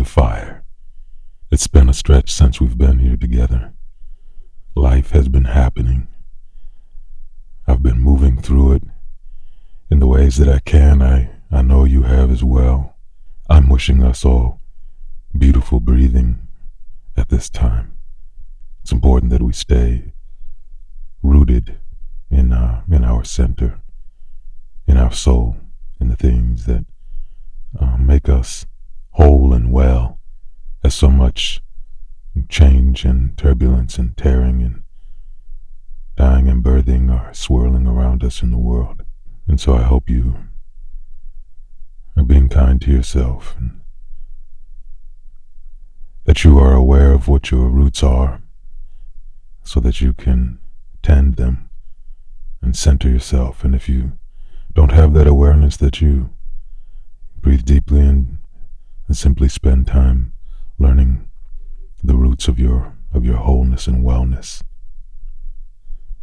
the fire. It's been a stretch since we've been here together. Life has been happening. I've been moving through it in the ways that I can. I, I know you have as well. I'm wishing us all beautiful breathing at this time. It's important that we stay rooted in, uh, in our center, in our soul, in the things that uh, make us whole and well as so much change and turbulence and tearing and dying and birthing are swirling around us in the world. And so I hope you are being kind to yourself and that you are aware of what your roots are so that you can tend them and center yourself. And if you don't have that awareness, that you breathe deeply and, and simply spend time learning the roots of your of your wholeness and wellness.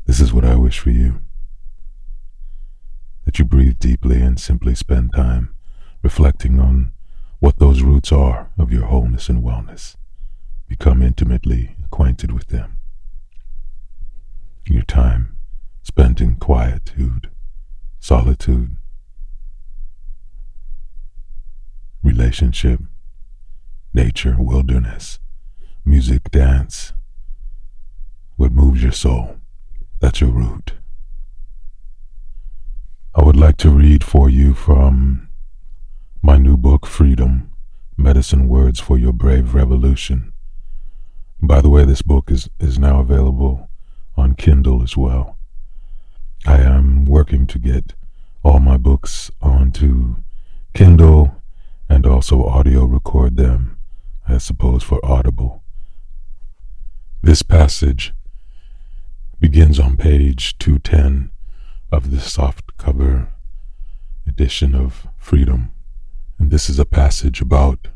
This is what I wish for you. That you breathe deeply and simply spend time reflecting on what those roots are of your wholeness and wellness. Become intimately acquainted with them. Your time spent in quietude, solitude, relationship, nature, wilderness, music, dance. What moves your soul, that's your root. I would like to read for you from my new book, Freedom Medicine Words for Your Brave Revolution. By the way, this book is, is now available on Kindle as well. I am working to get all my books onto Kindle and also audio record them, I suppose, for Audible. This passage begins on page 210 of the soft cover edition of Freedom. And this is a passage about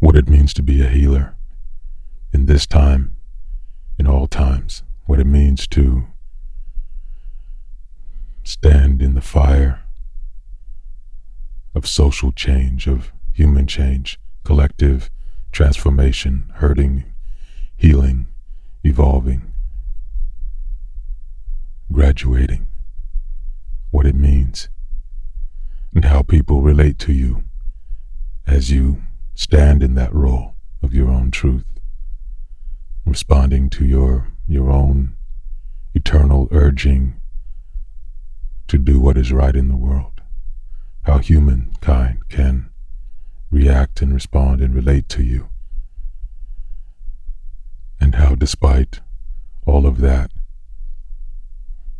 what it means to be a healer in this time, in all times, what it means to stand in the fire of social change, of human change, collective transformation, hurting, healing, evolving, graduating, what it means, and how people relate to you as you stand in that role of your own truth, responding to your, your own eternal urging to do what is right in the world, how humankind can react and respond and relate to you and how, despite all of that,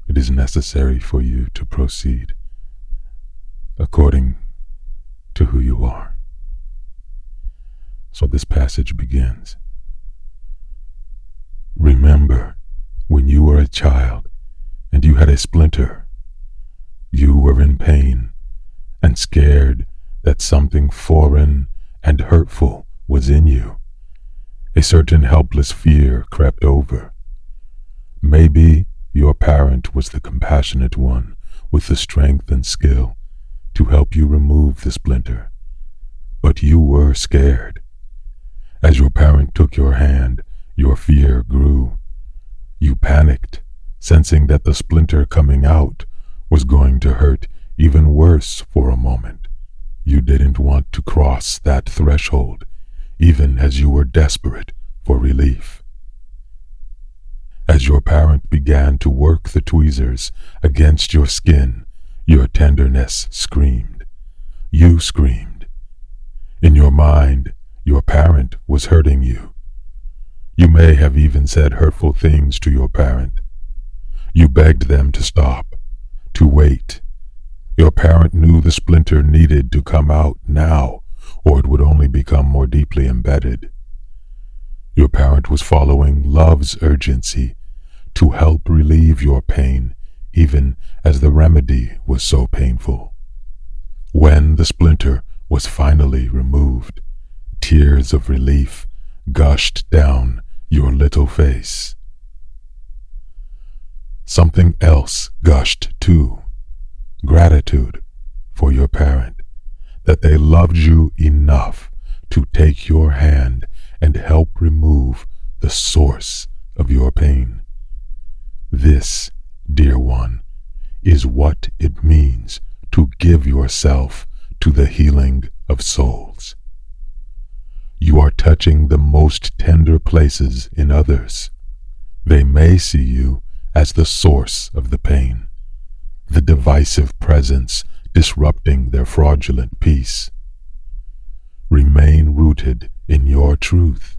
it is necessary for you to proceed according to who you are. So this passage begins. Remember when you were a child and you had a splinter, you were in pain and scared that something foreign and hurtful was in you. A certain helpless fear crept over. Maybe your parent was the compassionate one with the strength and skill to help you remove the splinter. But you were scared. As your parent took your hand, your fear grew. You panicked, sensing that the splinter coming out was going to hurt even worse for a moment. You didn't want to cross that threshold even as you were desperate for relief. As your parent began to work the tweezers against your skin, your tenderness screamed. You screamed. In your mind, your parent was hurting you. You may have even said hurtful things to your parent. You begged them to stop, to wait. Your parent knew the splinter needed to come out now or it would only become more deeply embedded. Your parent was following love's urgency to help relieve your pain, even as the remedy was so painful. When the splinter was finally removed, tears of relief gushed down your little face. Something else gushed too gratitude for your parent that they loved you enough to take your hand and help remove the source of your pain. This, dear one, is what it means to give yourself to the healing of souls. You are touching the most tender places in others. They may see you as the source of the pain, the divisive presence disrupting their fraudulent peace. Remain rooted in your truth,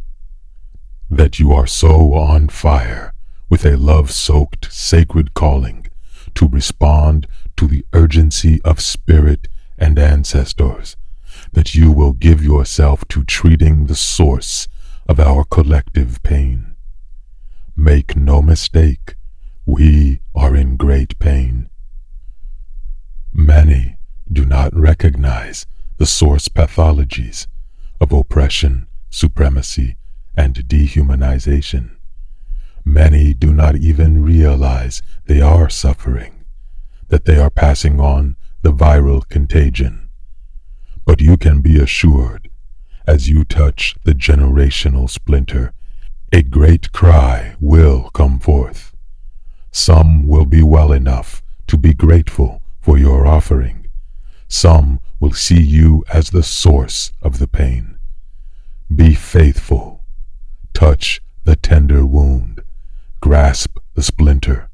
that you are so on fire with a love soaked sacred calling to respond to the urgency of spirit and ancestors, that you will give yourself to treating the source of our collective pain. Make no mistake, we are in great pain. Many do not recognize the source pathologies of oppression, supremacy, and dehumanization. Many do not even realize they are suffering, that they are passing on the viral contagion. But you can be assured, as you touch the generational splinter, a great cry will come forth. Some will be well enough to be grateful for your offering. Some will see you as the source of the pain. Be faithful. Touch the tender wound. Grasp the splinter.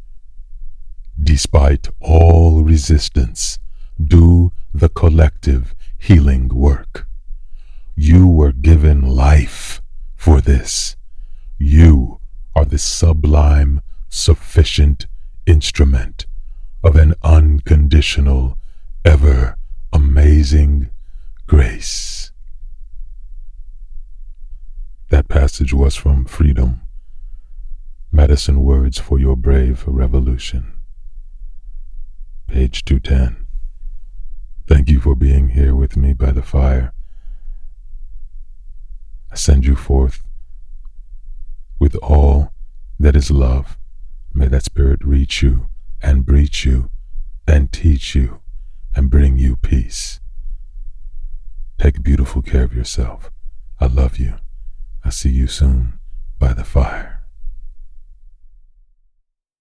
Despite all resistance, do the collective healing work. You were given life for this. You are the sublime, sufficient instrument of an unconditional, ever amazing grace. That passage was from Freedom Medicine Words for Your Brave Revolution. Page 210. Thank you for being here with me by the fire. I send you forth with all that is love. May that spirit reach you and breach you and teach you and bring you peace. Take beautiful care of yourself. I love you. I'll see you soon by the fire.